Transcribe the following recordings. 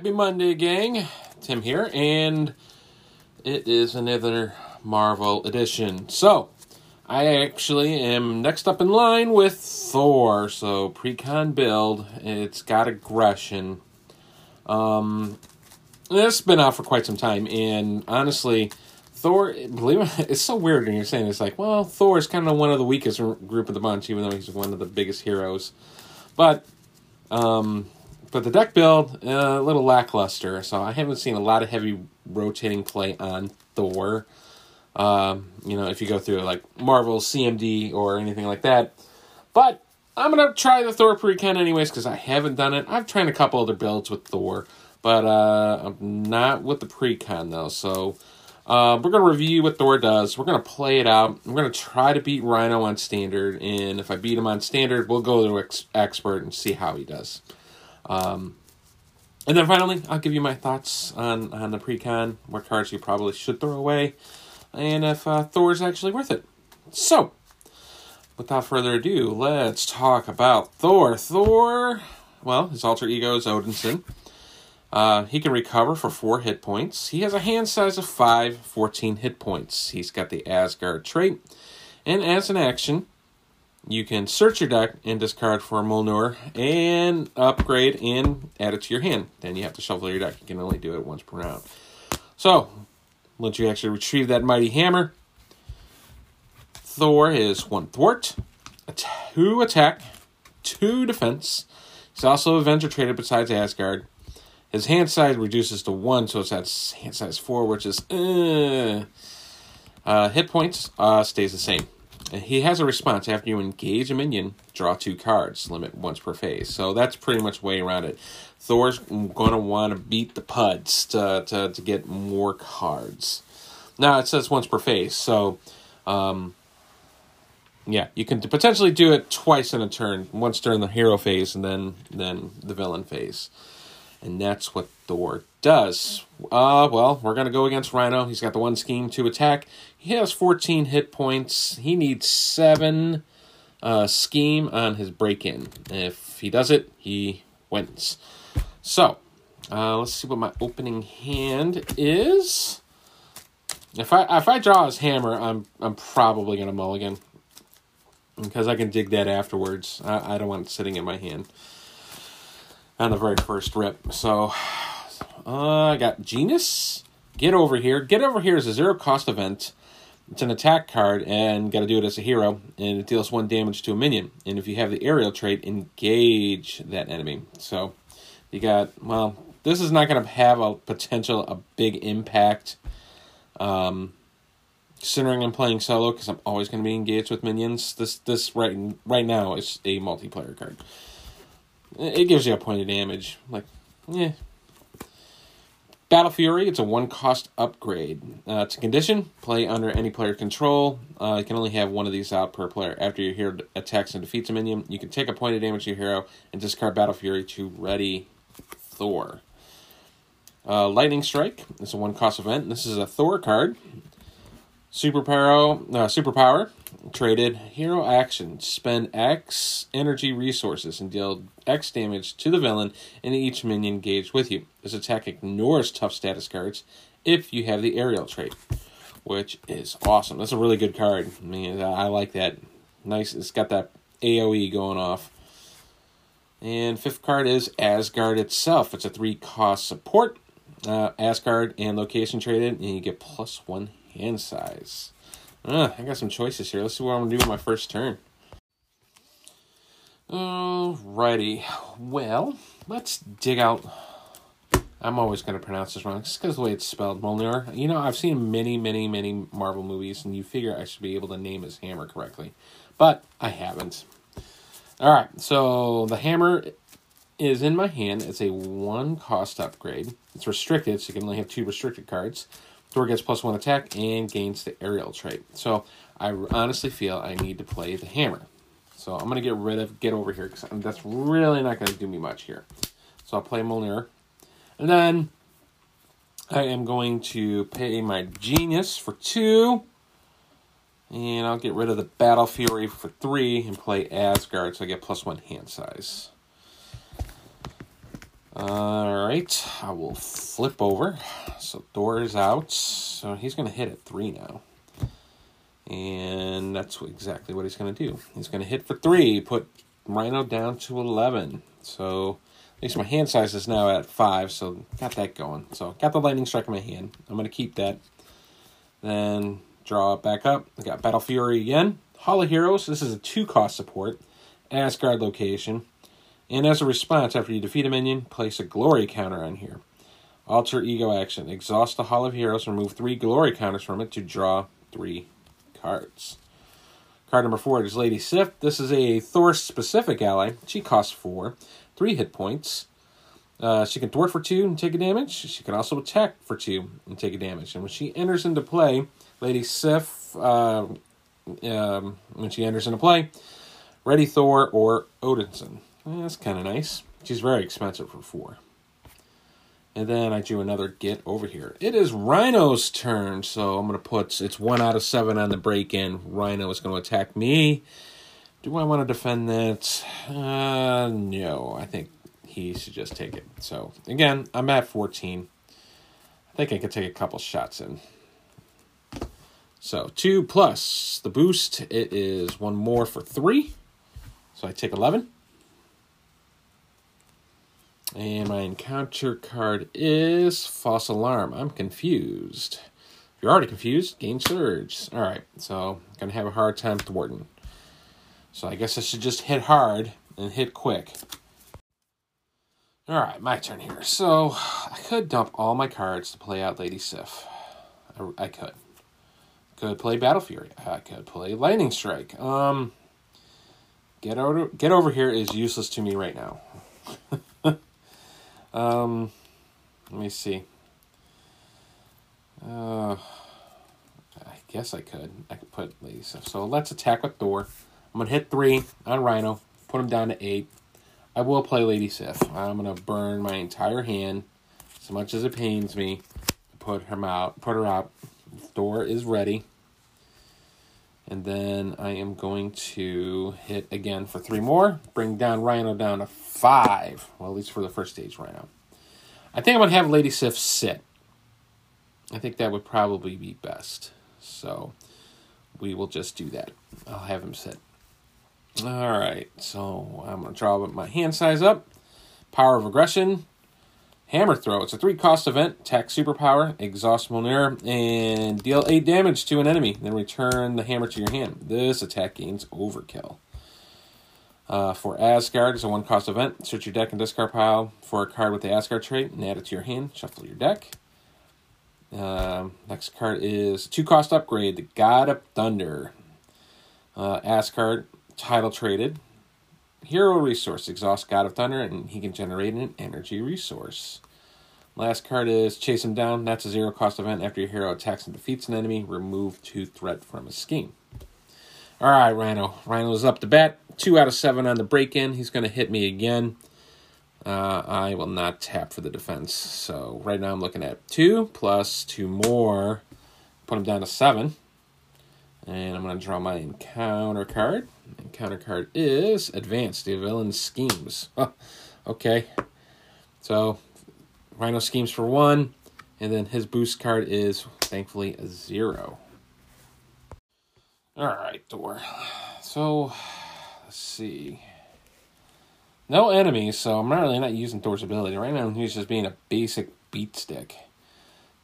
Happy Monday, gang. Tim here, and it is another Marvel edition. So, I actually am next up in line with Thor. So, precon build. It's got aggression. Um, has been out for quite some time, and honestly, Thor, believe it, it's so weird when you're saying it's like, well, Thor is kind of one of the weakest group of the bunch, even though he's one of the biggest heroes. But, um, but the deck build uh, a little lackluster, so I haven't seen a lot of heavy rotating play on Thor. Um, you know, if you go through like Marvel CDB or anything like that, but I'm gonna try the Thor precon anyways because I haven't done it. I've tried a couple other builds with Thor, but uh, I'm not with the precon though. So uh, we're gonna review what Thor does. We're gonna play it out. We're gonna try to beat Rhino on standard, and if I beat him on standard, we'll go to ex- expert and see how he does. Um, and then finally, I'll give you my thoughts on, on the precon, what cards you probably should throw away, and if uh, Thor's actually worth it. So, without further ado, let's talk about Thor. Thor, well, his alter ego is Odinson. Uh, he can recover for 4 hit points. He has a hand size of 5, 14 hit points. He's got the Asgard trait. And as an action, you can search your deck and discard for Mjolnir and upgrade and add it to your hand. Then you have to shuffle your deck. You can only do it once per round. So, once you actually retrieve that mighty hammer, Thor is one thwart, two attack, two defense. He's also Avenger traded besides Asgard. His hand size reduces to one, so it's at hand size four, which is uh, uh, hit points uh, stays the same. He has a response after you engage a minion, draw two cards, limit once per phase. So that's pretty much way around it. Thor's going to want to beat the Puds to, to, to get more cards. Now it says once per phase, so um, yeah, you can potentially do it twice in a turn, once during the hero phase and then then the villain phase. And that's what Thor does. Uh, well, we're going to go against Rhino. He's got the one scheme to attack. He has 14 hit points. He needs 7 uh, scheme on his break in. If he does it, he wins. So, uh, let's see what my opening hand is. If I if I draw his hammer, I'm I'm probably gonna mulligan because I can dig that afterwards. I, I don't want it sitting in my hand on the very first rip. So uh, I got Genius. Get over here. Get over here is a zero cost event. It's an attack card and got to do it as a hero, and it deals one damage to a minion. And if you have the aerial trait, engage that enemy. So you got well. This is not going to have a potential a big impact. Um, considering I'm playing solo because I'm always going to be engaged with minions. This this right right now is a multiplayer card. It gives you a point of damage. Like, yeah. Battle Fury, it's a one cost upgrade. Uh, it's a condition. Play under any player control. Uh, you can only have one of these out per player. After your hero attacks and defeats a minion, you can take a point of damage to your hero and discard Battle Fury to ready Thor. Uh, Lightning Strike, it's a one cost event. This is a Thor card. Superpower, uh, superpower, traded hero action. Spend X energy resources and deal X damage to the villain and each minion engaged with you. This attack ignores tough status cards if you have the aerial trait, which is awesome. That's a really good card. I mean, I like that. Nice. It's got that AOE going off. And fifth card is Asgard itself. It's a three cost support. Uh, Asgard and location traded, and you get plus one hand size. I got some choices here. Let's see what I'm gonna do with my first turn. Alrighty. Well, let's dig out. I'm always to pronounce this wrong just because the way it's spelled. Mjolnir. You know, I've seen many, many, many Marvel movies, and you figure I should be able to name his hammer correctly. But I haven't. Alright, so the hammer is in my hand. It's a one cost upgrade. It's restricted, so you can only have two restricted cards. Thor gets plus one attack and gains the aerial trait. So I honestly feel I need to play the hammer. So I'm going to get rid of Get Over Here because that's really not going to do me much here. So I'll play Mjolnir. And then I am going to pay my Genius for two. And I'll get rid of the Battle Fury for three and play Asgard so I get plus one hand size. Alright. I will flip over. So Thor is out. So he's going to hit at three now. And that's exactly what he's going to do. He's going to hit for three, put Rhino down to 11. So at least my hand size is now at five, so got that going. So got the lightning strike in my hand. I'm going to keep that. Then draw it back up. I got Battle Fury again. Hall of Heroes. This is a two cost support. Asgard location. And as a response, after you defeat a minion, place a glory counter on here. Alter ego action. Exhaust the Hall of Heroes, remove three glory counters from it to draw three cards. Card number four is Lady Sif. This is a Thor specific ally. She costs four, three hit points. Uh, she can thwart for two and take a damage. She can also attack for two and take a damage. And when she enters into play, Lady Sif, uh, um, when she enters into play, Ready Thor or Odinson. That's kind of nice. She's very expensive for four. And then I drew another get over here. It is Rhino's turn, so I'm going to put, it's one out of seven on the break-in. Rhino is going to attack me. Do I want to defend that? Uh, no, I think he should just take it. So, again, I'm at 14. I think I could take a couple shots in. So, 2 plus the boost, it is one more for 3. So I take 11. And my encounter card is False Alarm. I'm confused. If you're already confused, gain Surge. Alright, so I'm going to have a hard time thwarting. So I guess I should just hit hard and hit quick. Alright, my turn here. So I could dump all my cards to play out Lady Sif. I, I could. Could play Battle Fury. I could play Lightning Strike. Um, get over, get over here is useless to me right now. Um, let me see. Uh, I guess I could. I could put Lisa. So let's attack with Thor. I'm gonna hit three on Rhino. Put him down to eight. I will play Lady Sif. I'm gonna burn my entire hand, as much as it pains me. Put her out. Put her out. Thor is ready. And then I am going to hit again for three more. Bring down Rhino down to five. Well, at least for the first stage Rhino. I think I'm going to have Lady Sif sit. I think that would probably be best. So we will just do that. I'll have him sit. All right. So I'm going to draw my hand size up. Power of Aggression. Hammer Throw. It's a three cost event. Attack superpower, exhaust Mjolnir, and deal eight damage to an enemy. Then return the hammer to your hand. This attack gains overkill. Uh, for Asgard, it's a one cost event. Search your deck and discard pile for a card with the Asgard trait and add it to your hand. Shuffle your deck. Uh, next card is two cost upgrade, the God of Thunder. Uh, Asgard, title traded. Hero resource, exhaust God of Thunder, and he can generate an energy resource. Last card is Chase him down. That's a zero cost event. After your hero attacks and defeats an enemy, remove two threat from his scheme. All right, Rhino. Rhino's up to bat. Two out of seven on the break in. He's going to hit me again. Uh, I will not tap for the defense. So right now I'm looking at two plus two more. Put him down to seven. And I'm going to draw my encounter card. Encounter card is Advanced, the villain schemes. okay. So, Rhino schemes for one, and then his boost card is thankfully a zero. Alright, Thor. So, let's see. No enemies, so I'm not really not using Thor's ability. Right now, he's just being a basic beat stick.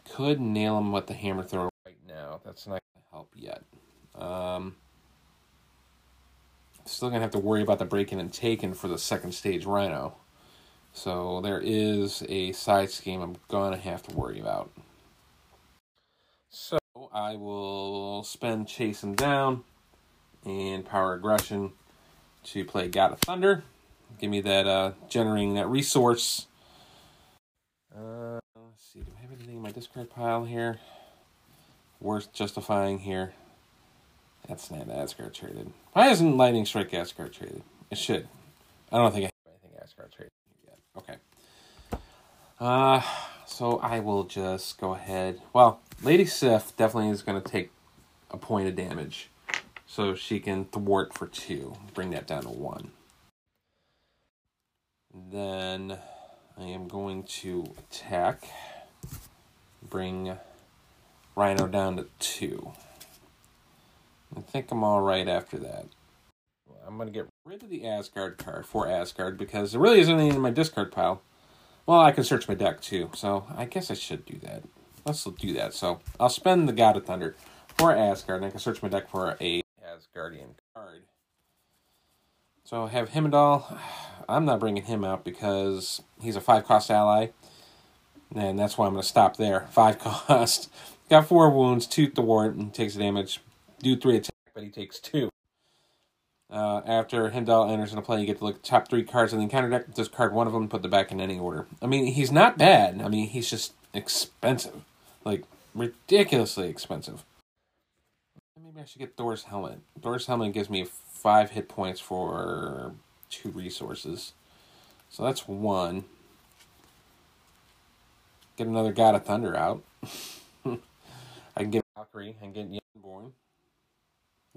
Could nail him with the hammer throw right now. That's not going to help yet. Um, still gonna have to worry about the breaking and taken for the second stage Rhino. So there is a side scheme I'm gonna have to worry about. So I will spend Chase him down and Power Aggression to play God of Thunder. Give me that uh, generating that resource. Uh, let's see, do I have anything in my discard pile here? Worth justifying here. That's not Asgard traded. Why isn't Lightning Strike Asgard traded? It should. I don't think I have anything Asgard traded yet. Okay. Uh, so I will just go ahead. Well, Lady Sif definitely is going to take a point of damage. So she can thwart for two. Bring that down to one. Then I am going to attack, bring Rhino down to two. I think I'm all right after that. I'm going to get rid of the Asgard card for Asgard because there really isn't any in my discard pile. Well, I can search my deck too, so I guess I should do that. Let's do that. So I'll spend the God of Thunder for Asgard, and I can search my deck for a Asgardian card. So I have Heimdall. I'm not bringing him out because he's a five cost ally, and that's why I'm going to stop there. Five cost. Got four wounds, two thwart, and takes damage. Do three attack, but he takes two. Uh, after Heimdall enters into play, you get to look at the top three cards in the encounter deck, discard one of them, put the back in any order. I mean, he's not bad. I mean, he's just expensive. Like, ridiculously expensive. Maybe I should get Thor's Helmet. Thor's Helmet gives me five hit points for two resources. So that's one. Get another God of Thunder out. I can get Valkyrie and get Jarnbjorn.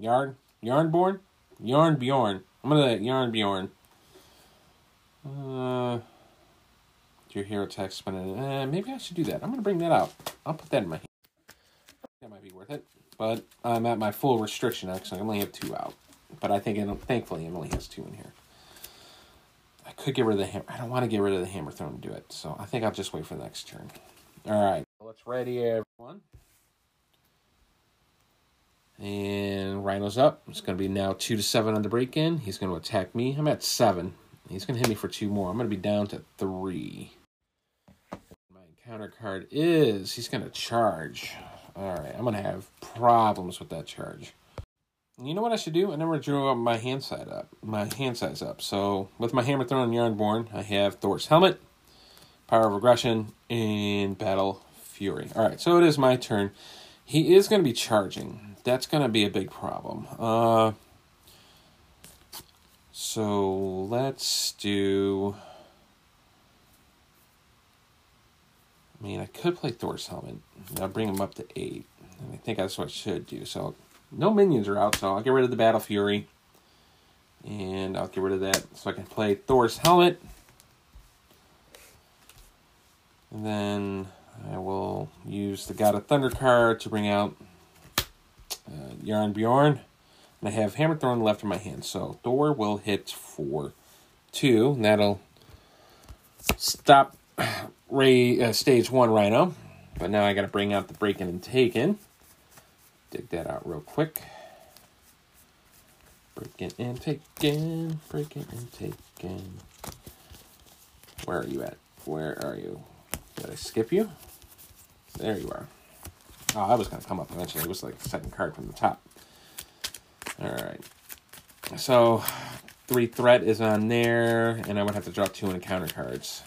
Yarn? Yarnborn? Yarn Bjorn. I'm gonna Yarn Bjorn. Uh, your hero text spinning. Uh, maybe I should do that. I'm gonna bring that out. I'll put that in my hand. That might be worth it. But I'm at my full restriction actually. I only have two out. But I think thankfully Emily has two in here. I could get rid of the hammer. I don't want to get rid of the hammer throw and do it. So I think I'll just wait for the next turn. All right. Let's ready everyone. And Rhino's up. It's going to be now 2 to 7 on the break in. He's going to attack me. I'm at 7. He's going to hit me for 2 more. I'm going to be down to 3. My encounter card is he's going to charge. All right. I'm going to have problems with that charge. You know what I should do? I never drew up my hand side up. My hand size up. So with my hammer thrown Jarnbjorn, I have Thor's helmet, power of aggression, and battle fury. All right. So it is my turn. He is going to be charging that's going to be a big problem. Uh, so let's do. I mean, I could play Thor's helmet. I'll bring him up to eight. And I think that's what I should do. So no minions are out, so I'll get rid of the Battle Fury. And I'll get rid of that so I can play Thor's helmet. And then I will use the God of Thunder card to bring out uh, Jarnbjorn. And I have Hammer Throw left in my hand. So Thor will hit for two. And that'll stop Ray uh, stage one Rhino. But now I got to bring out the breaking and taken. Dig that out real quick. Breaking and taken. Breaking and taken. Where are you at? Where are you? Did I skip you? There you are. Oh, that was going to come up eventually. It was like second card from the top. All right. So, three threat is on there, and I would have to draw two encounter cards.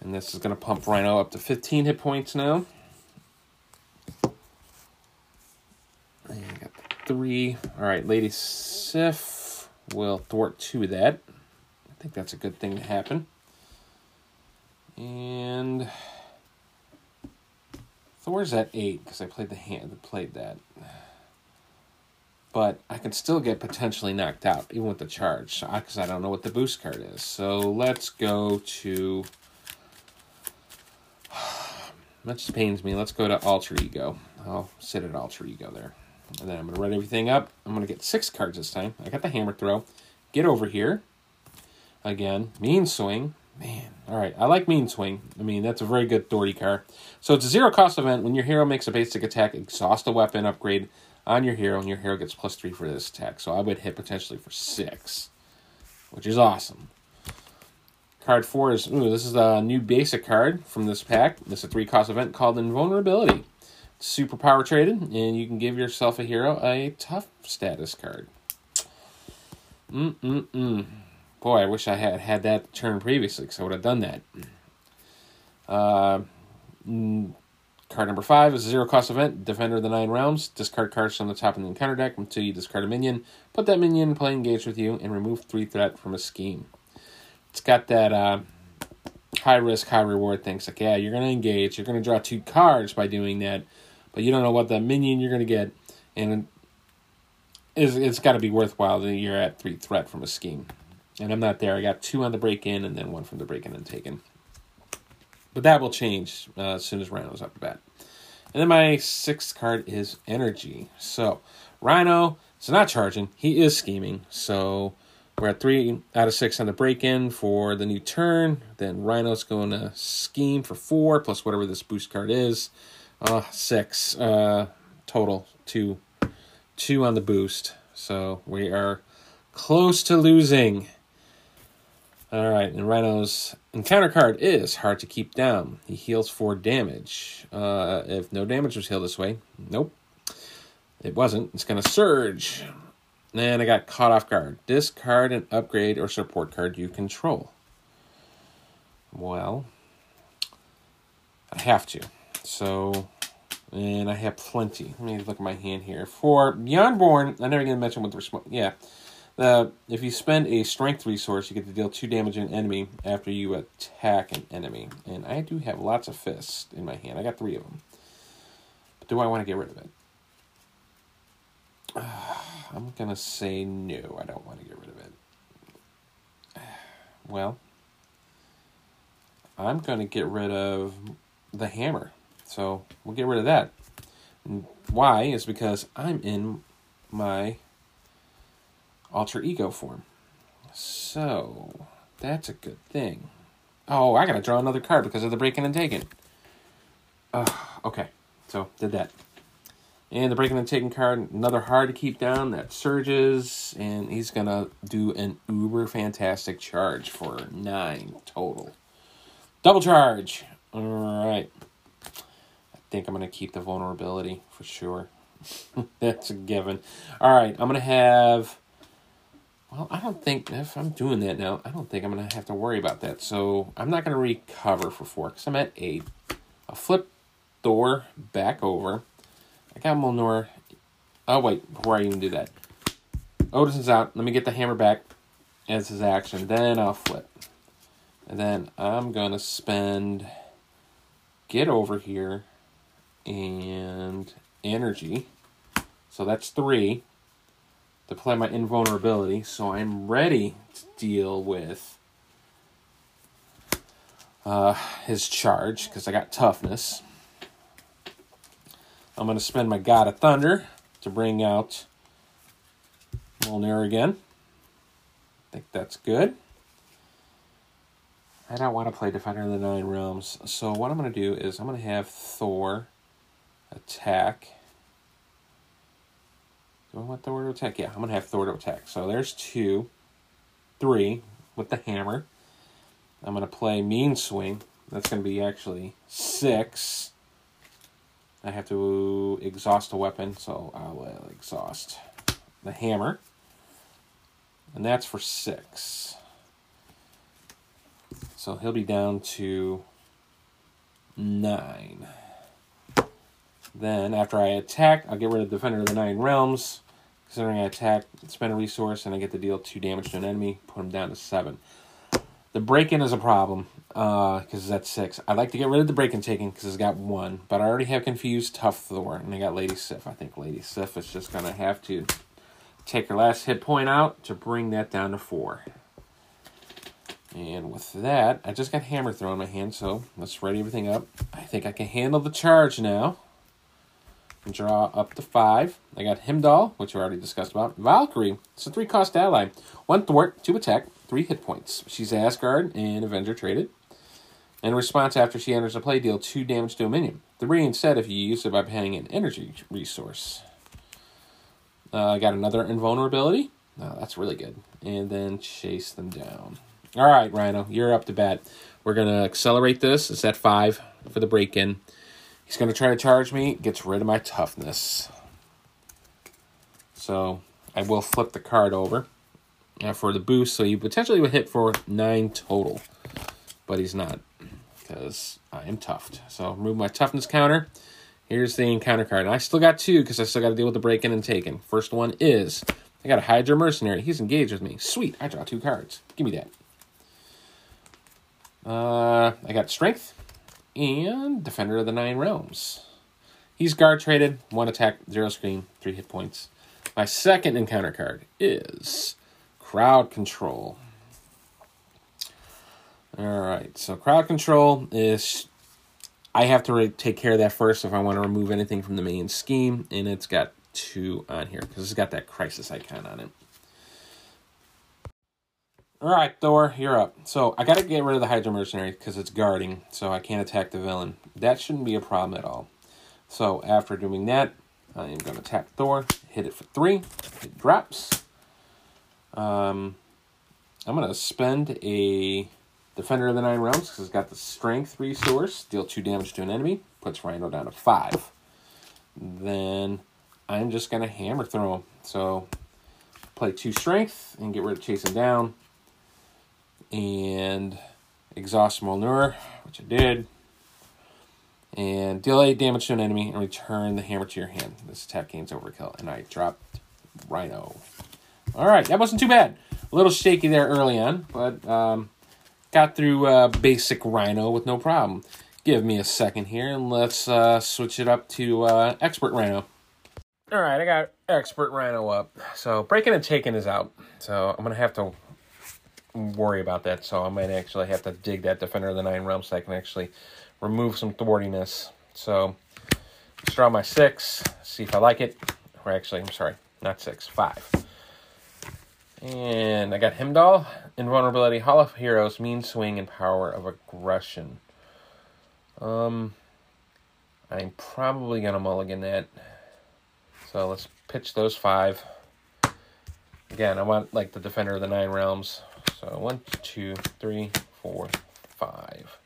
And this is going to pump Rhino up to 15 hit points now. And got three. All right, Lady Sif will thwart two of that. I think that's a good thing to happen. And Thor's at eight because I played the hand played that. But I can still get potentially knocked out even with the charge because I don't know what the boost card is. So let's go to. That just pains me. Let's go to alter ego. I'll sit at alter ego there. And then I'm going to write everything up. I'm going to get six cards this time. I got the hammer throw. Get over here. Again, mean swing. Man, all right. I like Mean Swing. I mean, that's a very good authority card. So it's a zero cost event. When your hero makes a basic attack, exhaust a weapon upgrade on your hero, and your hero gets plus three for this attack. So I would hit potentially for six, which is awesome. Card four is ooh, this is a new basic card from this pack. This is a three cost event called Invulnerability. It's super power traded, and you can give yourself a hero a tough status card. Mm mm mm. Boy, I wish I had had that turn previously because I would have done that. Uh, mm, card number five is a zero cost event. Defender of the Nine Realms. Discard cards from the top of the encounter deck until you discard a minion. Put that minion in play engaged with you and remove three threat from a scheme. It's got that uh, high risk, high reward thing. It's like, yeah, you're going to engage. You're going to draw two cards by doing that, but you don't know what the minion you're going to get. And it's, it's got to be worthwhile that you're at three threat from a scheme. And I'm not there. I got two on the break in and then one from the break in and taken. But that will change uh, as soon as Rhino's up to bat. And then my sixth card is Energy. So Rhino is not charging. He is scheming. So we're at three out of six on the break in for the new turn. Then Rhino's going to scheme for four plus whatever this boost card is. Uh, six uh, total. Two, two on the boost. So we are close to losing. All right, and Rhino's encounter card is hard to keep down. He heals four damage. Uh, if no damage was healed this way, nope, it wasn't. It's gonna surge. And I got caught off guard. Discard an upgrade or support card you control. Well, I have to. So, and I have plenty. Let me look at my hand here. For Jarnbjorn, I never gonna mention what the response. Yeah, uh, if you spend a strength resource, you get to deal two damage to an enemy after you attack an enemy. And I do have lots of fists in my hand. I got three of them. But do I want to get rid of it? I'm going to say no. I don't want to get rid of it. Well, I'm going to get rid of the hammer. So we'll get rid of that. Why is because I'm in my alter ego form. So, that's a good thing. Oh, I gotta draw another card because of the breaking and taking. Uh, okay, so did that. And the breaking and taking card, another hard to keep down that surges, and he's gonna do an uber fantastic charge for nine total. Double charge. All right. I think I'm gonna keep the vulnerability for sure. That's a given. All right, I'm gonna have well, I don't think if I'm doing that now, I don't think I'm to have to worry about that. So I'm not to recover for four because I'm at eight. I'll flip Thor back over. I got Mjolnir. Oh, wait, before I even do that. Odinson. Let me get the hammer back as his action. Then I'll flip. And then I'm to spend get over here and energy. So that's three to play my invulnerability, so I'm ready to deal with uh, his charge because I got toughness. I'm going to spend my God of Thunder to bring out Mjolnir again. I think that's good. I don't want to play Defender of the Nine Realms, so what I'm going to do is I'm going to have Thor attack do I want Thor to attack? Yeah, I'm going to have Thor to attack. So there's two, three with the hammer. I'm going to play Mean Swing. That's going to be actually six. I have to exhaust a weapon, so I'll exhaust the hammer. And that's for six. So he'll be down to nine. Then, after I attack, I'll get rid of Defender of the Nine Realms. Considering I attack, spend a resource, and I get to deal two damage to an enemy, put him down to seven. The break-in is a problem Uh, because uh, that's six. I'd like to get rid of the break-in taking because it's got one, but I already have confused Tough Thor, and I got Lady Sif. I think Lady Sif is just gonna have to take her last hit point out to bring that down to four. And with that, I just got Hammer Throw in my hand, so let's ready everything up. I think I can handle the charge now draw up to five. I got Heimdall, which we already discussed about. Valkyrie, it's a three cost ally. One thwart, two attack, three hit points. She's Asgard and Avenger traded. In response, after she enters a play, deal two damage to a minion. Three instead if you use it by paying an energy resource. Uh, I got another invulnerability. Oh, that's really good. And then chase them down. All right, Rhino, you're up to bat. We're going to accelerate this. It's at five for the break in. He's going to try to charge me, gets rid of my toughness. So I will flip the card over uh, for the boost. So you potentially would hit for 9 total. But he's not because I am toughed. So remove my toughness counter. Here's the encounter card. And I still got two because I still got to deal with the break-in and taking. First one is I got a Hydra Mercenary. He's engaged with me. Sweet. I draw two cards. Give me that. Uh, I got Strength and Defender of the Nine Realms. He's guard traded, one attack, zero screen, three hit points. My second encounter card is Crowd Control. All right, so crowd control is. I have to re- take care of that first if I want to remove anything from the main scheme, and it's got two on here because it's got that crisis icon on it. All right, Thor, you're up. So I got to get rid of the Hydra Mercenary because it's guarding, so I can't attack the villain. That shouldn't be a problem at all. So after doing that, I am to attack Thor, hit it for three. It drops. Um, I'm to spend a Defender of the Nine Realms because it's got the Strength resource. Deal two damage to an enemy. Puts Rhino down to five. Then I'm just to Hammer throw him. So play two Strength and get rid of chasing down. And exhaust Mjolnir, which I did. And deal 8 damage to an enemy and return the hammer to your hand. This attack gains overkill. And I dropped Rhino. Alright, that wasn't too bad. A little shaky there early on, but um, got through uh, basic Rhino with no problem. Give me a second here and let's uh, switch it up to uh, Expert Rhino. Alright, I got Expert Rhino up. So breaking and taking is out. So I'm to have to worry about that. So I might actually have to dig that Defender of the Nine Realms so I can actually remove some thwartiness. So let's draw my six, see if I like it. Or actually, I'm sorry, not six, five. And I got Heimdall, Invulnerability, Hall of Heroes, Mean Swing, and Power of Aggression. Um, I'm probably going to mulligan that. So let's pitch those five. Again, I want like the Defender of the Nine Realms. So one, two, three, four, five.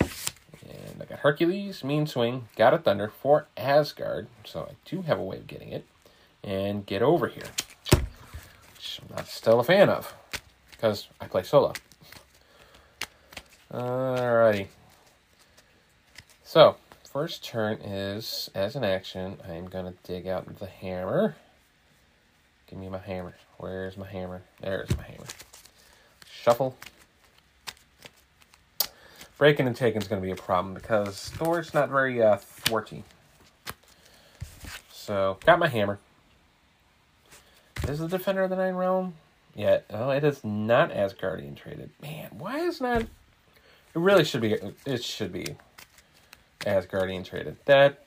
And I got Hercules, Mean Swing, God of Thunder for Asgard. So I do have a way of getting it. And get over here which I'm not still a fan of because I play solo. Alrighty. So, first turn is as an action, I'm gonna dig out the hammer. Give me my hammer. Where's my hammer? There's my hammer. Shuffle. Breaking and taking is going to be a problem because Thor's not very uh, thwarty. So, got my hammer. Is the Defender of the Nine Realm yet? Oh, it is not Asgardian traded. Man, why is not? It really should be. It should be Asgardian traded. That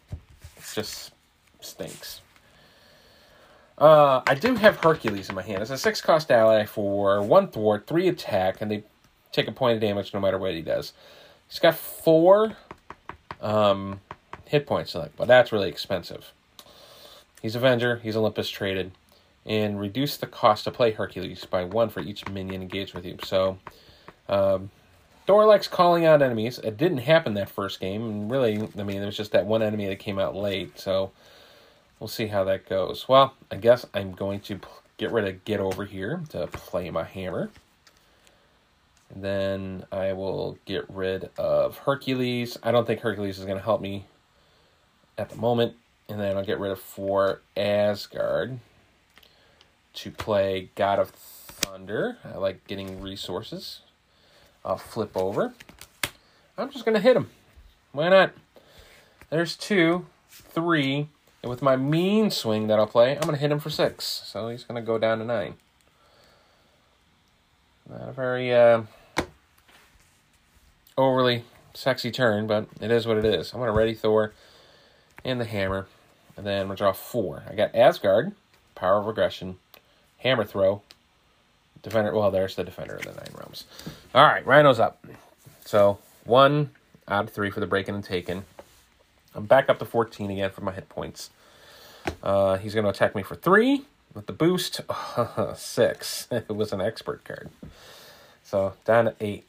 just stinks. Uh, I do have Hercules in my hand. It's a six cost ally for one thwart, three attack, and they take a point of damage no matter what he does. He's got four um, hit points, like, but that's really expensive. He's Avenger. He's Olympus traded and reduce the cost to play Hercules by one for each minion engaged with you. So, um, Thor likes calling out enemies. It didn't happen that first game, and really, I mean, there was just that one enemy that came out late. So, we'll see how that goes. Well, I guess I'm going to get rid of Get Over here to play my hammer. And then I will get rid of Hercules. I don't think Hercules is going to help me at the moment. And then I'll get rid of four Asgard to play God of Thunder. I like getting resources. I'll flip over. I'm just going to hit him. Why not? There's two, three, and with my mean swing that I'll play, I'm going to hit him for six. So he's going to go down to nine. Not a very uh, overly sexy turn, but it is what it is. I'm going to ready Thor and the hammer. And then I'm going to draw four. I got Asgard, Power of Aggression, Hammer throw. Defender. Well, there's the defender of the nine realms. All right, Rhino's up. So one out of three for the breaking and taken. I'm back up to 14 again for my hit points. Uh, he's going to attack me for three with the boost. six. it was an expert card. So down to eight.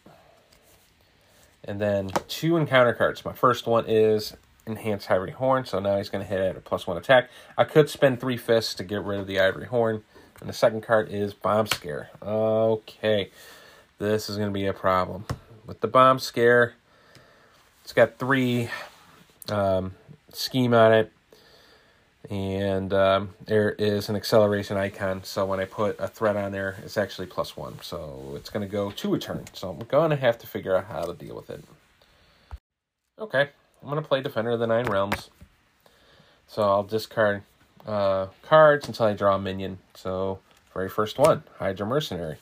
And then two encounter cards. My first one is Enhanced Ivory Horn. So now he's going to hit at a plus one attack. I could spend three fists to get rid of the Ivory Horn. And the second card is Bomb Scare. Okay, this is going to be a problem. With the Bomb Scare, it's got three um, scheme on it. And um, there is an acceleration icon. So when I put a threat on there, it's actually plus one. So it's going to go to a turn. So I'm going to have to figure out how to deal with it. Okay, I'm going to play Defender of the Nine Realms. So I'll discard uh, cards until I draw a minion. So, very first one, Hydra Mercenary.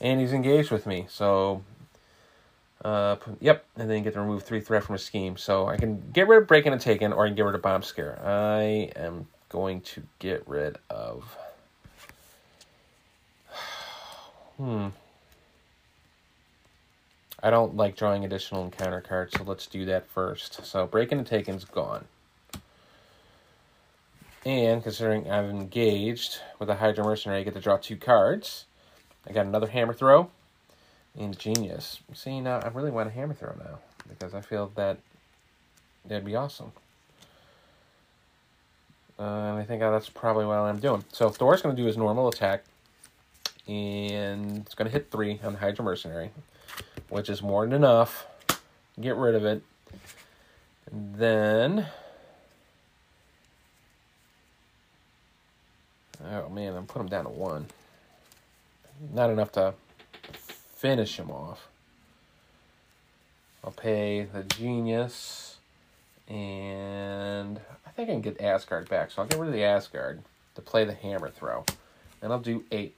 And he's engaged with me. So, Uh, yep, and then you get to remove three threat from a scheme. So I can get rid of breaking and taken, or I can get rid of bomb scare. I am going to get rid of. hmm. I don't like drawing additional encounter cards, so let's do that first. So breaking and taken's gone. And considering I've engaged with a Hydra Mercenary, I get to draw two cards. I got another Hammer Throw ingenious. See, now I really want a hammer throw now because I feel that that'd be awesome. Uh, and I think that's probably what I'm doing. So Thor's going to do his normal attack, and it's going to hit three on Hydra Mercenary, which is more than enough. Get rid of it. And then... Oh man, I'm putting him down to one. Not enough to finish him off. I'll pay the Genius, and I think I can get Asgard back, so I'll get rid of the Asgard to play the Hammer Throw. And I'll do eight.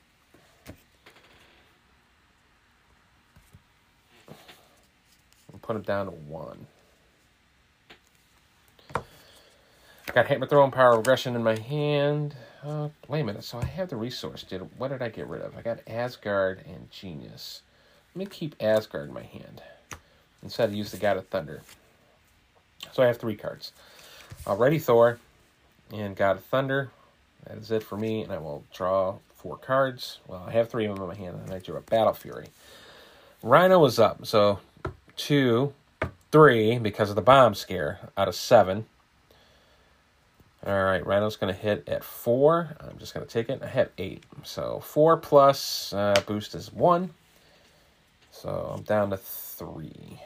And put him down to one. I got Hammer Throw and Power Aggression in my hand. Uh, wait a minute. So I have the resource. Did what did I get rid of? I got Asgard and Genius. Let me keep Asgard in my hand instead of use the God of Thunder. So I have three cards. Already Thor and God of Thunder. That is it for me, and I will draw four cards. Well, I have three of them in my hand, and I drew a Battle Fury. Rhino is up, so two, three, because of the bomb scare, out of seven. All right, Rhino's going to hit at four. I'm just going to take it. I have eight. So four plus uh, boost is one. So I'm down to three.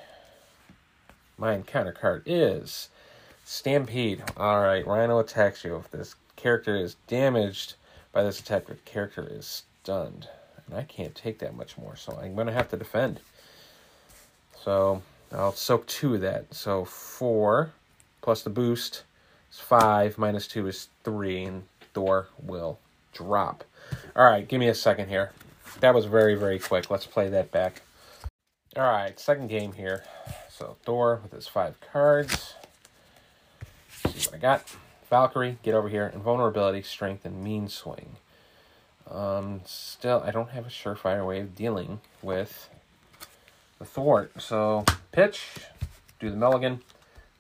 My encounter card is Stampede. Alright, Rhino attacks you. If this character is damaged by this attack, the character is stunned. And I can't take that much more, so I'm going to have to defend. So I'll soak two of that. So four plus the boost is five, minus two is three, and Thor will drop. Alright, give me a second here. That was very, very quick. Let's play that back. All right, second game here. So Thor with his five cards. Let's see what I got. Valkyrie, get over here. Invulnerability, strength, and mean swing. Um, still, I don't have a surefire way of dealing with the thwart. So pitch, do the Mulligan,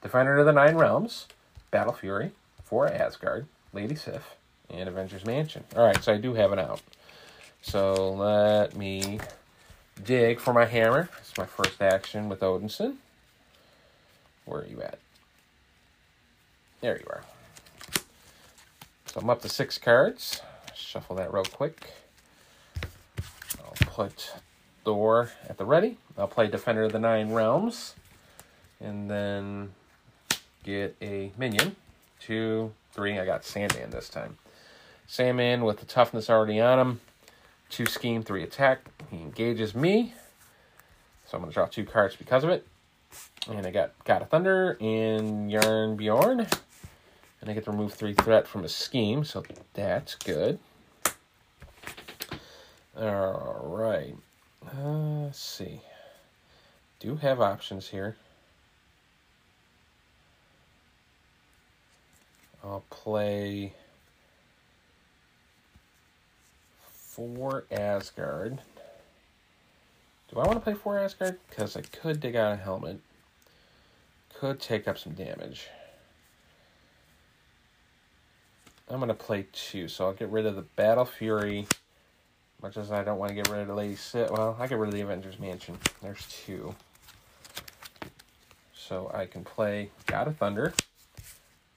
Defender of the Nine Realms, Battle Fury, for Asgard, Lady Sif, and Avengers Mansion. All right, so I do have it out. So let me dig for my hammer. It's my first action with Odinson. Where are you at? There you are. So I'm up to six cards. Shuffle that real quick. I'll put Thor at the ready. I'll play Defender of the Nine Realms. And then get a minion. Two, three. I got Sandman this time. Sandman with the toughness already on him. Two scheme, three attack. He engages me. So I'm going to draw two cards because of it. And I got God of Thunder and Jarnbjorn. And I get to remove three threat from a scheme, so that's good. Alright. Uh, let's see. Do have options here. I'll play for Asgard. Do I want to play for Asgard? Because I could dig out a helmet. Could take up some damage. I'm going to play two, so I'll get rid of the Battle Fury. Much as I don't want to get rid of the Lady Sif. Well, I get rid of the Avengers Mansion. There's two. So I can play God of Thunder.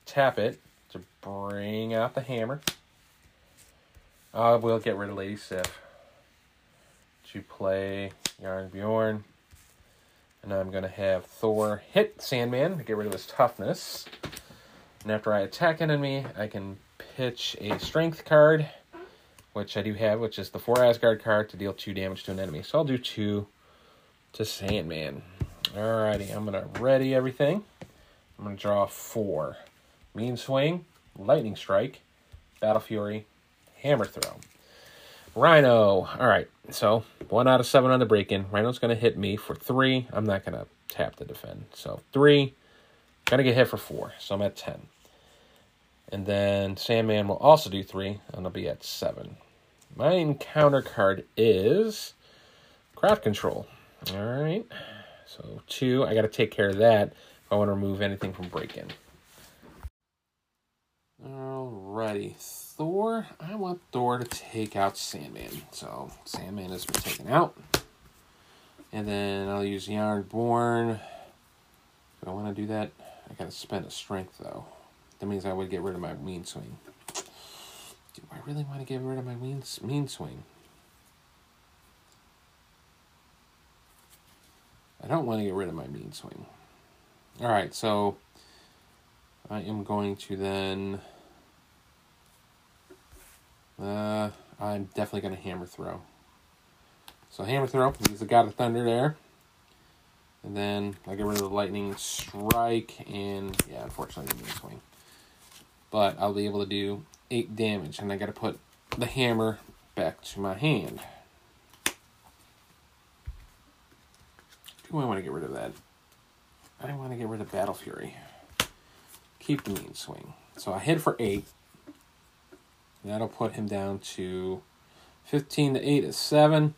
Tap it to bring out the hammer. Uh, we'll get rid of Lady Sif to play Jarnbjorn. And I'm going to have Thor hit Sandman to get rid of his toughness. And after I attack an enemy, I can pitch a strength card, which I do have, which is the 4 Asgard card to deal 2 damage to an enemy. So I'll do 2 to Sandman. Alrighty, I'm going to ready everything. I'm going to draw 4. Mean Swing, Lightning Strike, Battle Fury, Hammer Throw. Rhino. All right. So one out of seven on the break in. Rhino's going to hit me for three. I'm not going to tap the defend. So three. Going to get hit for four. So I'm at 10. And then Sandman will also do three, and I'll be at seven. My encounter card is Crowd Control. All right. So two. I got to take care of that if I want to remove anything from break in. Alrighty. Thor. I want Thor to take out Sandman. So Sandman has been taken out. And then I'll use Jarnbjorn. Do I want to do that? I gotta spend a strength though. That means I would get rid of my mean swing. Do I really want to get rid of my mean, mean swing? I don't want to get rid of my mean swing. Alright, so I am going to then uh, I'm definitely going to hammer throw. So hammer throw, use the God of Thunder there. And then I get rid of the lightning strike and yeah, unfortunately the mean swing. But I'll be able to do eight damage and I gotta put the hammer back to my hand. Do I want to get rid of that? I don't want to get rid of Battle Fury. Keep the mean swing. So I hit for eight. That'll put him down to 15 to 8 is 7.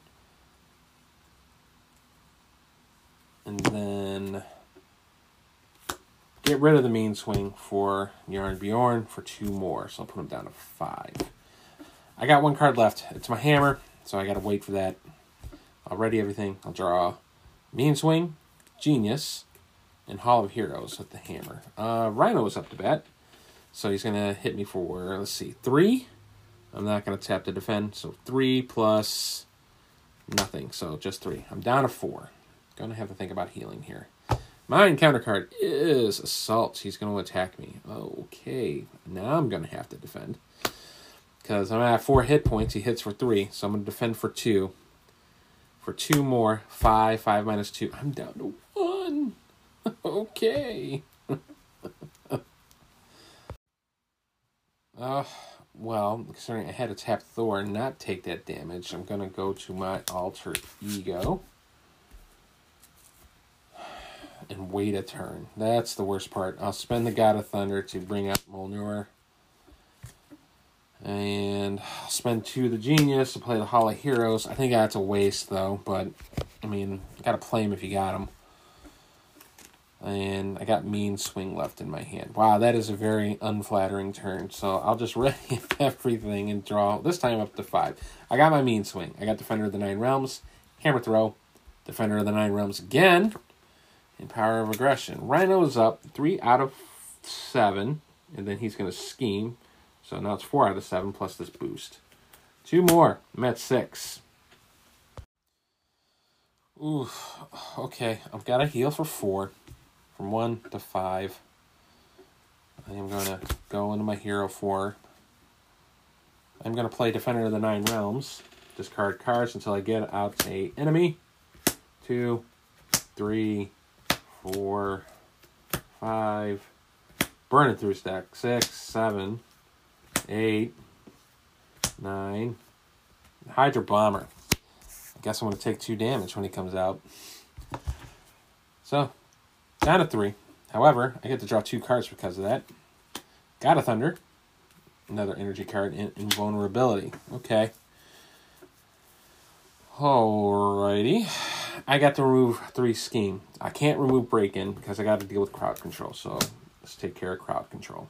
And then get rid of the mean swing for Jarnbjorn for two more. So I'll put him down to 5. I got one card left. It's my hammer, so I got to wait for that. I'll ready everything. I'll draw Mean Swing, Genius, and Hall of Heroes with the hammer. Uh, Rhino is up to bat. So he's going to hit me for, let's see, three. I'm not going to tap to defend. So three plus nothing. So just three. I'm down to four. Going to have to think about healing here. My encounter card is Assault. He's going to attack me. Okay. Now I'm going to have to defend. Because I'm at four hit points. He hits for three. So I'm going to defend for two. For two more. Five. Five minus two. I'm down to one. okay. Uh, well, considering I had to tap Thor and not take that damage, I'm going to go to my alter ego and wait a turn. That's the worst part. I'll spend the God of Thunder to bring up Mjolnir. And I'll spend two of the Genius to play the Hall of Heroes. I think that's a waste, though, but, I mean, you gotta play them if you got them. And I got mean swing left in my hand. Wow, that is a very unflattering turn. So I'll just ready everything and draw, this time up to five. I got my mean swing. I got Defender of the Nine Realms, Hammer Throw, Defender of the Nine Realms again, and Power of Aggression. Rhino is up, three out of seven, and then he's going to scheme. So now it's four out of seven plus this boost. Two more. I'm at six. Ooh, okay. I've got a heal for four from 1 to 5. I am going to go into my hero 4. I'm going to play Defender of the Nine Realms. Discard cards until I get out a enemy. Two, three, four, five. Burn it through stack. Six, seven, eight, nine. Hydra Bomber. I guess I'm going to take two damage when he comes out. So, down to three. However, I get to draw two cards because of that. Got a Thunder. Another energy card, in Invulnerability. Okay. Alrighty. I got to remove three scheme. I can't remove break in because I got to deal with crowd control. So let's take care of crowd control.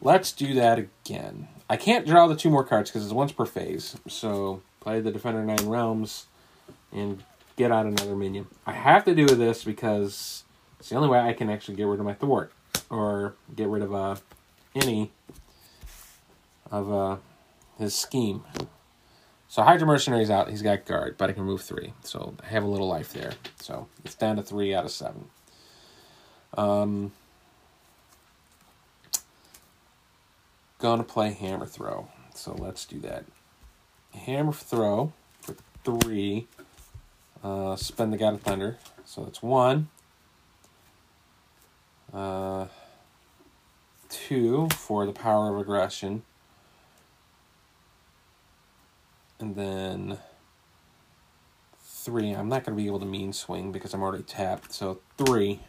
Let's do that again. I can't draw the two more cards because it's once per phase. So play the Defender Nine Realms and get out another minion. I have to do this because it's the only way I can actually get rid of my thwart or get rid of uh, any of uh, his scheme. So Hydra Mercenary's out. He's got guard, but I can move three. So I have a little life there. So it's down to three out of seven. Um, gonna play Hammer Throw. So let's do that. Hammer Throw for three. Uh, spend the God of Thunder. So that's one. Uh, two for the power of aggression. And then three. I'm not going to be able to mean swing because I'm already tapped. So three.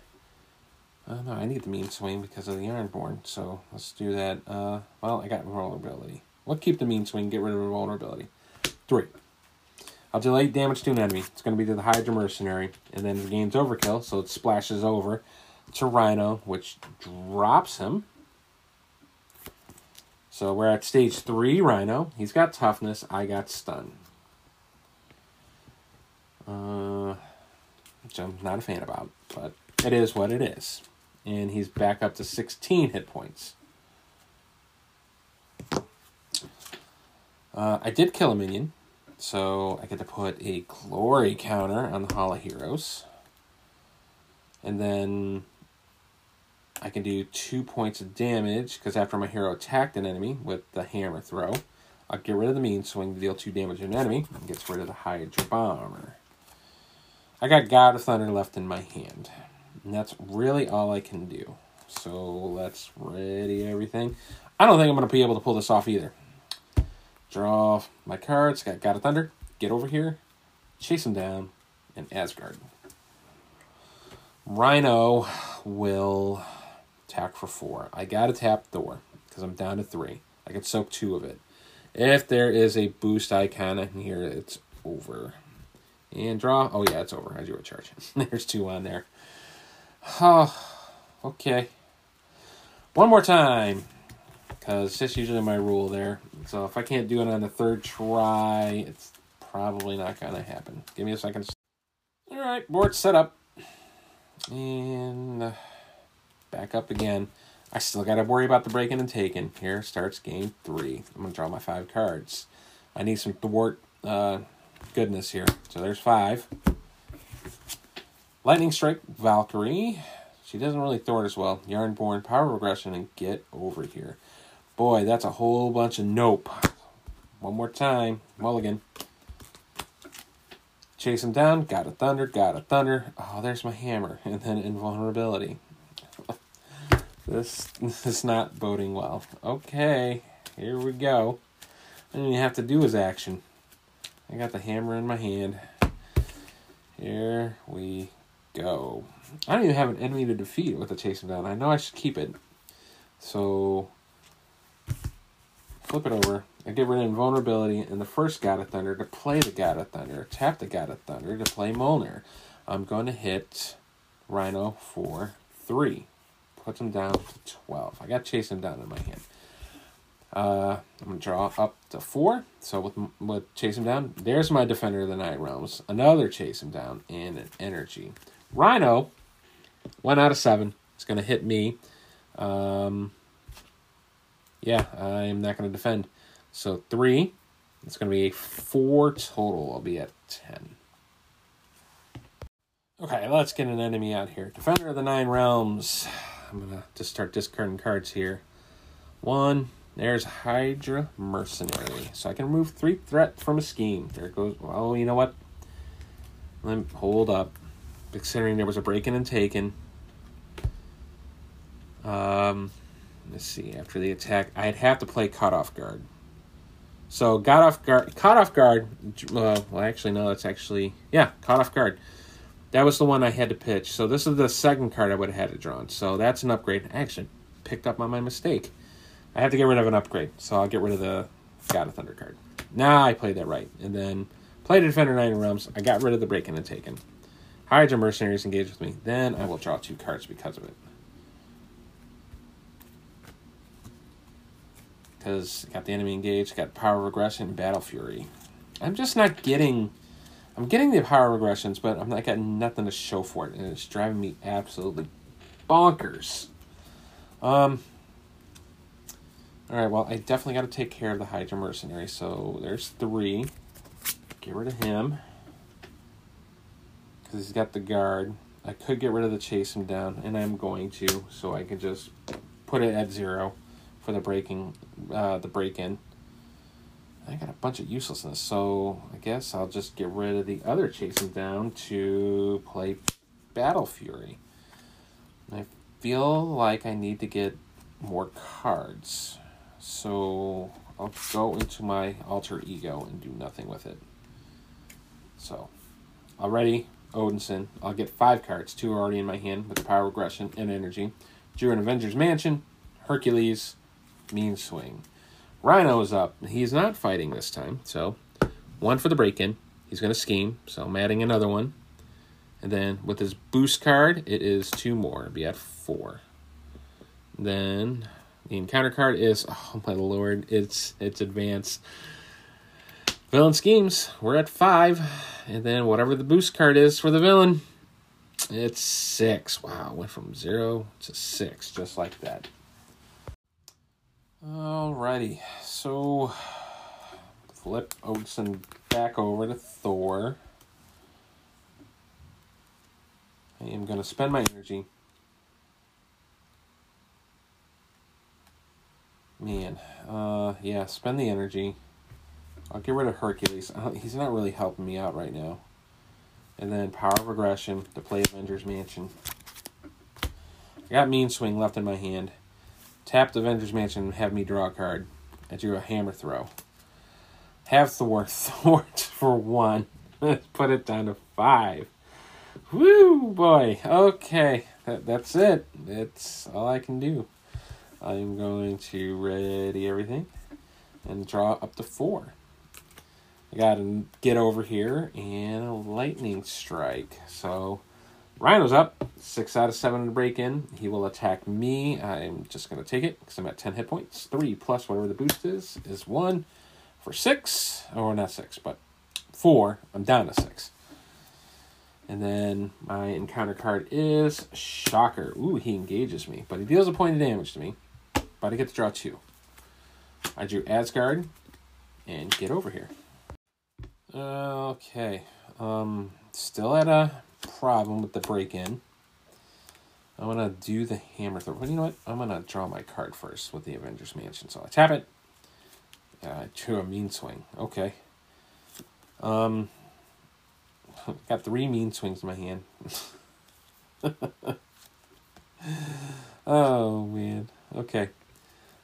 Uh, no, I need the mean swing because of the Jarnbjorn. So let's do that. Uh, well, I got vulnerability. We'll keep the mean swing, get rid of the vulnerability. Three. I'll delay damage to an enemy. It's going to be to the Hydra Mercenary. And then the game's overkill, so it splashes over to Rhino, which drops him. So we're at stage three, Rhino. He's got toughness. I got stun. Uh, which I'm not a fan about, but it is what it is. And he's back up to 16 hit points. Uh, I did kill a minion, so I get to put a glory counter on the Hall of Heroes. And then I can do two points of damage, because after my hero attacked an enemy with the hammer throw, I'll get rid of the mean swing to deal two damage to an enemy, and gets rid of the Hydra Bomber. I got God of Thunder left in my hand. And that's really all I can do. So let's ready everything. I don't think I'm going to be able to pull this off either. Draw my cards. Got God of Thunder. Get over here. Chase him down. And Asgard. Rhino will attack for four. I got to tap Thor because I'm down to three. I can soak two of it. If there is a boost icon in here, it's over. And draw. Oh, yeah, it's over. I do a charge. There's two on there. Oh, okay. One more time. Because that's usually my rule there. So if I can't do it on the third try, it's probably not to happen. Give me a second. All right, board set up. And uh, back up again. I still got to worry about the breaking and taking. Here starts game three. I'm going to draw my five cards. I need some thwart uh, goodness here. So there's five. Lightning Strike, Valkyrie. She doesn't really thwart as well. Jarnbjorn, Power Aggression, and Get Over Here. Boy, that's a whole bunch of nope. One more time. Mulligan. Chase him down. God of Thunder. God of Thunder. Oh, there's my hammer. And then Invulnerability. This, this is not boding well. Okay, here we go. And you have to do his action. I got the hammer in my hand. Here we go. I don't even have an enemy to defeat with the chase him down. I know I should keep it. So flip it over. I get rid of invulnerability and the first God of Thunder to play the God of Thunder. Tap the God of Thunder to play Mjolnir. I'm going to hit Rhino for three. Puts him down to 12. I got Chase him down in my hand. Uh, I'm going to draw up to four. So with, with Chase him down, there's my Defender of the Nine Realms. Another Chase down and an Energy. Rhino, one out of seven. It's going to hit me. Um, yeah, I'm not going to defend. So three. It's going to be a four total. I'll be at 10. Okay, let's get an enemy out here. Defender of the Nine Realms. I'm to just start discarding cards here. One. There's Hydra Mercenary. So I can remove three threat from a scheme. There it goes. Well, you know what? Let me hold up. Considering there was a break-in and taken. Um, let's see. After the attack, I'd have to play Caught Off Guard. So got off guard, caught off guard. Uh, well, actually, no, that's actually yeah, caught off guard. That was the one I had to pitch. So this is the second card I would have had it drawn. So that's an upgrade. I actually picked up on my mistake. I have to get rid of an upgrade, so I'll get rid of the God of Thunder card. Now I played that right, and then played a Defender Nine Realms. I got rid of the Break-In and Taken. Hydra Mercenaries engage with me. Then I will draw two cards because of it. because got the enemy engaged, got power aggression, and battle fury. I'm just not getting. I'm getting the power aggressions, but I'm not getting nothing to show for it, and it's driving me absolutely bonkers. Um. All right, well, I definitely got to take care of the Hydra mercenary. So there's three. Get rid of him because he's got the guard. I could get rid of the chase him down, and I'm going to, so I can just put it at zero for the breaking, uh, the break in. I got a bunch of uselessness, so I guess I'll just get rid of the other chasing down to play Battle Fury. I feel like I need to get more cards. So I'll go into my alter ego and do nothing with it. So, already Odinson. I'll get five cards. Two are already in my hand with the power aggression and energy. Drew an Avengers Mansion, Hercules, Mean Swing. Rhino is up. He's not fighting this time, so one for the break in. He's going to scheme, so I'm adding another one. And then with his boost card, it is two more. It'll be at four. Then the encounter card is oh my lord, it's it's advanced. Villain schemes. We're at five, and then whatever the boost card is for the villain, it's six. Wow, went from zero to six, just like that. Alrighty, so flip Odinson back over to Thor. I am going to spend my energy Man, uh, yeah, spend the energy. I'll get rid of Hercules. He's not really helping me out right now. And then Power of Aggression to play Avengers Mansion. I got Mean Swing left in my hand. Tap the Avengers Mansion have me draw a card. I drew a Hammer Throw. Have Thor thwart for one. Let's Put it down to five. Woo, boy. Okay, that, that's it. That's all I can do. I'm going to ready everything and draw up to four. I got to get over here and a lightning strike. So Rhino's up. Six out of seven to break in. He will attack me. I'm just going to take it because I'm at 10 hit points. Three plus whatever the boost is, is one for six. Or not six, but four. I'm down to six. And then my encounter card is Shocker. Ooh, he engages me, but he deals a point of damage to me. But I get to draw two. I drew Asgard and get over here. Okay. Um, still at a problem with the break-in. I'm gonna do the hammer throw. But you know what? I'm gonna draw my card first with the Avengers Mansion. So I tap it. I drew a mean swing. Okay. Um, got three mean swings in my hand. oh man. Okay.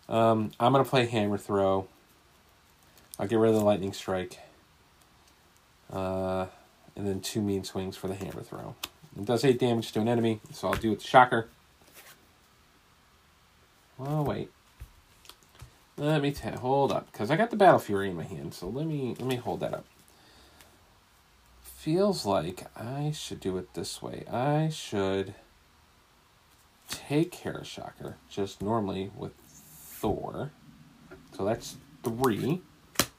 Um, I'm to play Hammer Throw. I'll get rid of the Lightning Strike. Uh, and then two Mean Swings for the Hammer Throw. It does 8 damage to an enemy, so I'll do it with Shocker. Oh, wait. Let me ta- hold up, because I got the Battle Fury in my hand, so let me let me hold that up. Feels like I should do it this way. I should take care of Shocker, just normally with Thor. So that's three.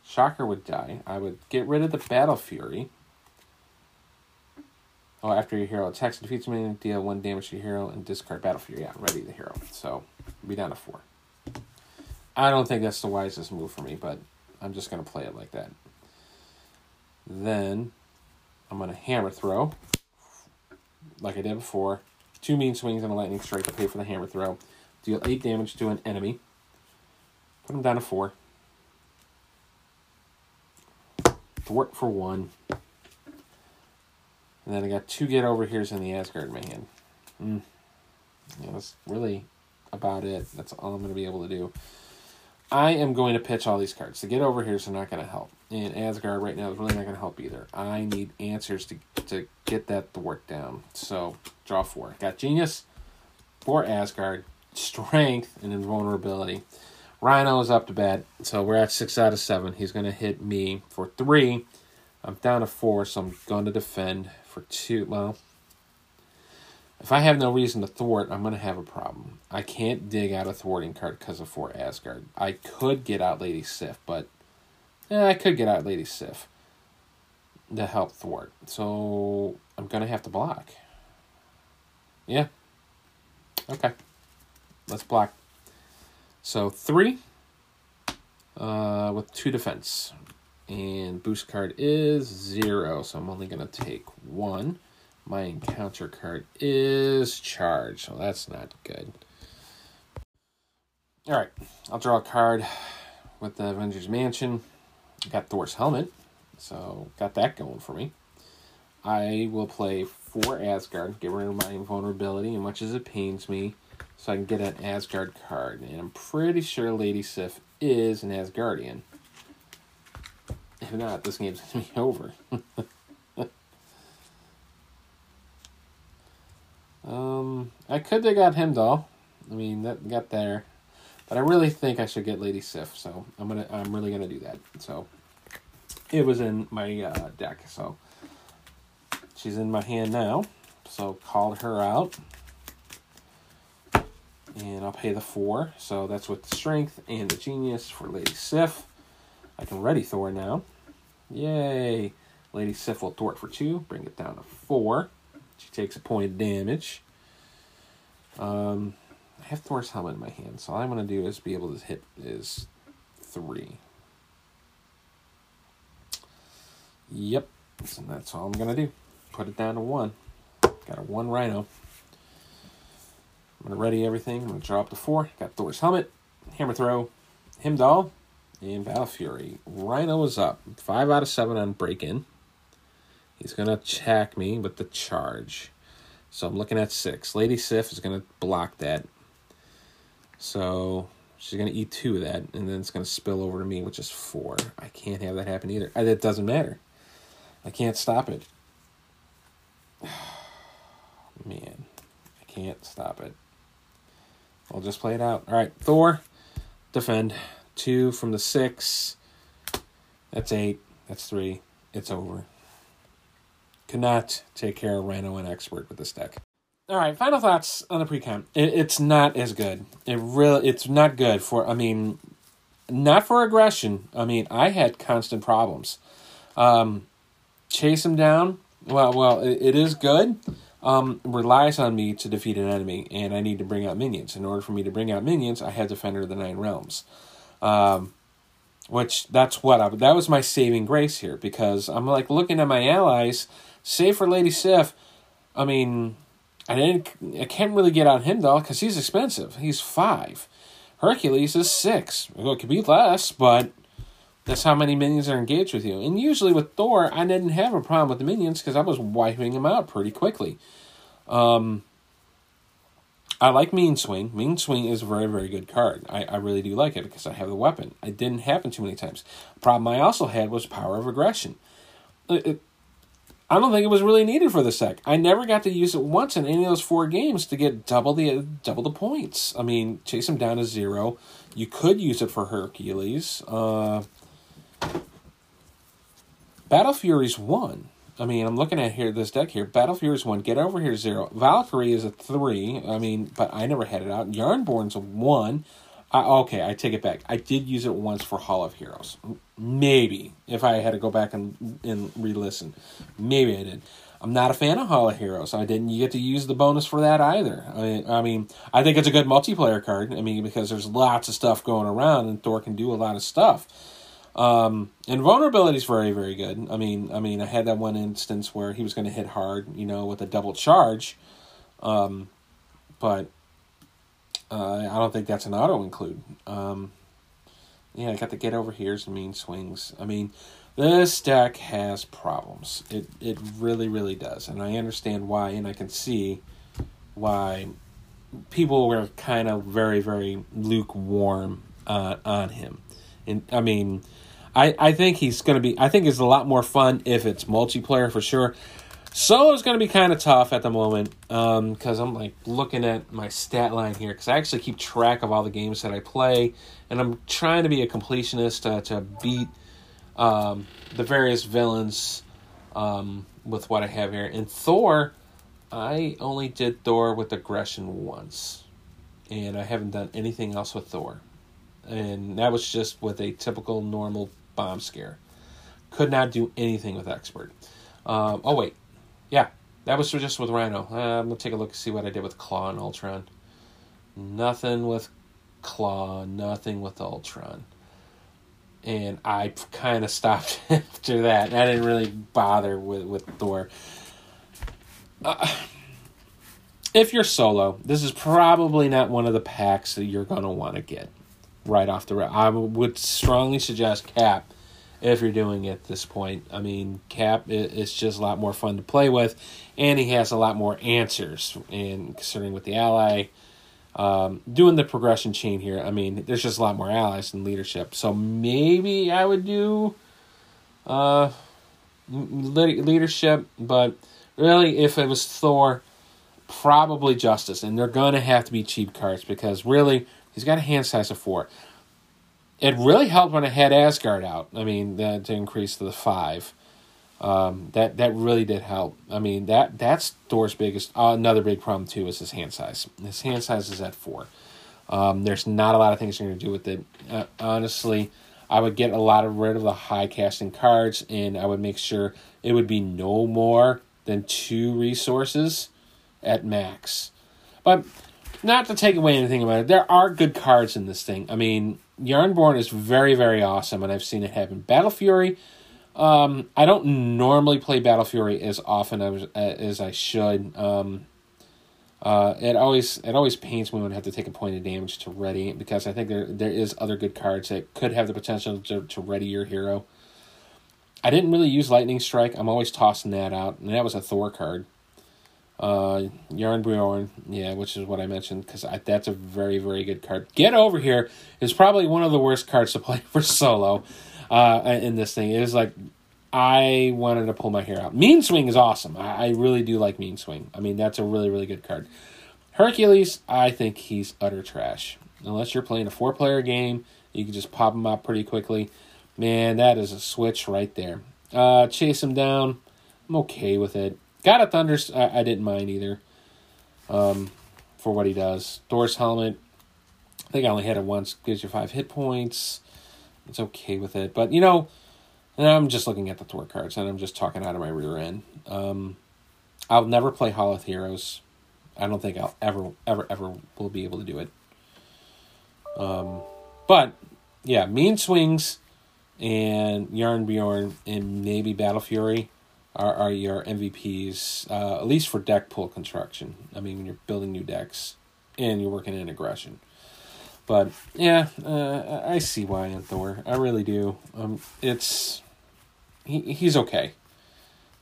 Shocker would die. I would get rid of the Battle Fury. Oh, after your hero attacks and defeats me, deal one damage to your hero and discard Battle Fury. Yeah, ready the hero. So, be down to four. I don't think that's the wisest move for me, but I'm just to play it like that. Then, I'm to hammer throw, like I did before. Two mean swings and a lightning strike to pay for the hammer throw. Deal 8 damage to an enemy. Put him down to four. Thwart for one. And then I got two get over here's in the Asgard in my hand. Mm. Yeah, that's really about it. That's all I'm going to be able to do. I am going to pitch all these cards. The get over here's are not going to help. And Asgard right now is really not going to help either. I need answers to, to get that to work down. So, draw four. Got Genius for Asgard, Strength, and Invulnerability. Rhino is up to bat, so we're at six out of seven. He's going to hit me for three. I'm down to four, so I'm going to defend for two. Well, if I have no reason to thwart, I'm going to have a problem. I can't dig out a thwarting card because of For Asgard. I could get out Lady Sif, but yeah, I could get out Lady Sif to help thwart. So I'm going to have to block. Yeah. Okay. Let's block so three uh, with two defense. And boost card is zero, so I'm only going to take one. My encounter card is charged, so that's not good. Alright, I'll draw a card with the Avengers Mansion. Got Thor's helmet, so got that going for me. I will play For Asgard, get rid of my invulnerability, and much as it pains me, so I can get an Asgard card. And I'm pretty sure Lady Sif is an Asgardian. If not, this game's gonna be over. um, I could have got Heimdall. I mean, that got there, but I really think I should get Lady Sif. So I'm gonna, I'm really gonna do that. So it was in my uh, deck. So she's in my hand now. So called her out. And I'll pay the four. So that's with the strength and the genius for Lady Sif. I can ready Thor now. Yay! Lady Sif will thwart for two, bring it down to four. She takes a point of damage. Um, I have Thor's helmet in my hand, so all I'm going to do is be able to hit is three. Yep, so that's all I'm going to do. Put it down to one. Got a one rhino. I'm going to ready everything. I'm going to draw up to four. Got Thor's helmet, hammer throw, Heimdall, and Battle Fury. Rhino is up. Five out of seven on break in. He's going to attack me with the charge. So I'm looking at six. Lady Sif is going to block that. So she's going to eat two of that, and then it's going to spill over to me, which is four. I can't have that happen either. Uh, it doesn't matter. I can't stop it. Man, I can't stop it. I'll just play it out. All right, Thor, defend. Two from the six. That's eight. That's three. It's over. Cannot take care of Rhino and Expert with this deck. All right, final thoughts on the pre-con. It, it's not as good. It really, it's not good for. I mean, not for aggression. I mean, I had constant problems. Um, chase him down. Well, well, it, it is good. Um, relies on me to defeat an enemy, and I need to bring out minions. In order for me to bring out minions, I had Defender of the Nine Realms. Um, which that's what I, that was my saving grace here because I'm like looking at my allies. Save for Lady Sif, I mean, I didn't. I can't really get on him though because he's expensive. He's five. Hercules is six. Well, it could be less, but that's how many minions are engaged with you. And usually with Thor, I didn't have a problem with the minions because I was wiping them out pretty quickly. Um, I like Mean Swing. Mean Swing is a very, very good card. I, I really do like it because I have the weapon. It didn't happen too many times. Problem I also had was Power of Aggression. It, it, I don't think it was really needed for the sec. I never got to use it once in any of those four games to get double the double the points. I mean, chase him down to zero. You could use it for Hercules. Uh, Battle Fury's one. I mean, I'm looking at here this deck here. Battle Fury's one. Get over here zero. Valkyrie is a three. I mean, but I never had it out. Jarnbjorn's a one. I, okay, I take it back. I did use it once for Hall of Heroes. Maybe if I had to go back and and re-listen, maybe I did. I'm not a fan of Hall of Heroes. I didn't get to use the bonus for that either. I I mean, I think it's a good multiplayer card. I mean, because there's lots of stuff going around, and Thor can do a lot of stuff. Um, and is very, very good. I mean, I mean, I had that one instance where he was going to hit hard, you know, with a double charge, um, but uh, I don't think that's an auto include. Um, yeah, I got to get over here some mean swings. I mean, this deck has problems. It it really, really does, and I understand why, and I can see why people were kind of very, very lukewarm uh, on him. And I mean, I, I think he's going to be. I think it's a lot more fun if it's multiplayer for sure. Solo is going to be kind of tough at the moment because um, I'm like looking at my stat line here because I actually keep track of all the games that I play, and I'm trying to be a completionist to, to beat um, the various villains um, with what I have here. And Thor, I only did Thor with aggression once, and I haven't done anything else with Thor, and that was just with a typical normal bomb scare. Could not do anything with expert. Um, oh wait, yeah, that was just with Rhino. Uh, I'm gonna take a look and see what I did with Klaw and Ultron. Nothing with Klaw, nothing with Ultron. And I kind of stopped after that. I didn't really bother with with Thor. Uh, if you're solo, this is probably not one of the packs that you're gonna want to get right off the bat. I would strongly suggest Cap if you're doing it at this point. I mean, Cap is just a lot more fun to play with, and he has a lot more answers. And concerning with the ally, um, doing the progression chain here. I mean, there's just a lot more allies and leadership. So maybe I would do uh, leadership, but really, if it was Thor, probably Justice. And they're going to have to be cheap cards because really, he's got a hand size of four. It really helped when I had Asgard out. I mean, that to increase to the five. Um, that that really did help. I mean that that's Thor's biggest uh, another big problem too is his hand size. His hand size is at four. Um, there's not a lot of things you're to do with it. Uh, honestly, I would get a lot of rid of the high casting cards, and I would make sure it would be no more than two resources at max. But not to take away anything about it, there are good cards in this thing. I mean, Jarnbjorn is very, very awesome, and I've seen it happen. Battle Fury um, I don't normally play Battle Fury as often as, as I should. Um, uh, it always it always pains me when I have to take a point of damage to ready because I think there there is other good cards that could have the potential to, to ready your hero. I didn't really use Lightning Strike. I'm always tossing that out, and that was a Thor card. Uh, Jarnbjorn, yeah, which is what I mentioned because that's a very very good card. Get over here is probably one of the worst cards to play for solo uh, in this thing. It is like I wanted to pull my hair out. Mean Swing is awesome. I, I really do like Mean Swing. I mean, that's a really, really good card. Hercules, I think he's utter trash. Unless you're playing a four player game, you can just pop him out pretty quickly. Man, that is a switch right there. Uh, chase him down. I'm okay with it. God of Thunder, I, I didn't mind either um, for what he does. Thor's Helmet, I think I only hit it once. Gives you five hit points it's okay with it. But you know, and I'm just looking at the Thor cards and I'm just talking out of my rear end. Um, I'll never play Hall of Heroes. I don't think I'll ever, ever, ever will be able to do it. Um, but yeah, Mean Swings and Jarnbjorn and maybe Battle Fury are, are your MVPs, uh, at least for deck pool construction. I mean, when you're building new decks and you're working in aggression. But yeah, uh, I see why in Thor. I really do. Um, it's he, he's okay,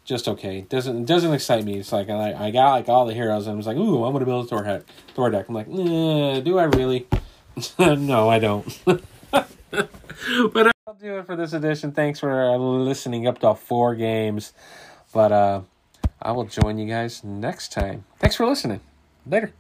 just okay. Doesn't doesn't excite me. It's like I I got like all the heroes, and I was like, ooh, I'm gonna build a Thor head, Thor deck. I'm like, eh, do I really? no, I don't. but I'll do it for this edition. Thanks for listening up to four games. But uh, I will join you guys next time. Thanks for listening. Later.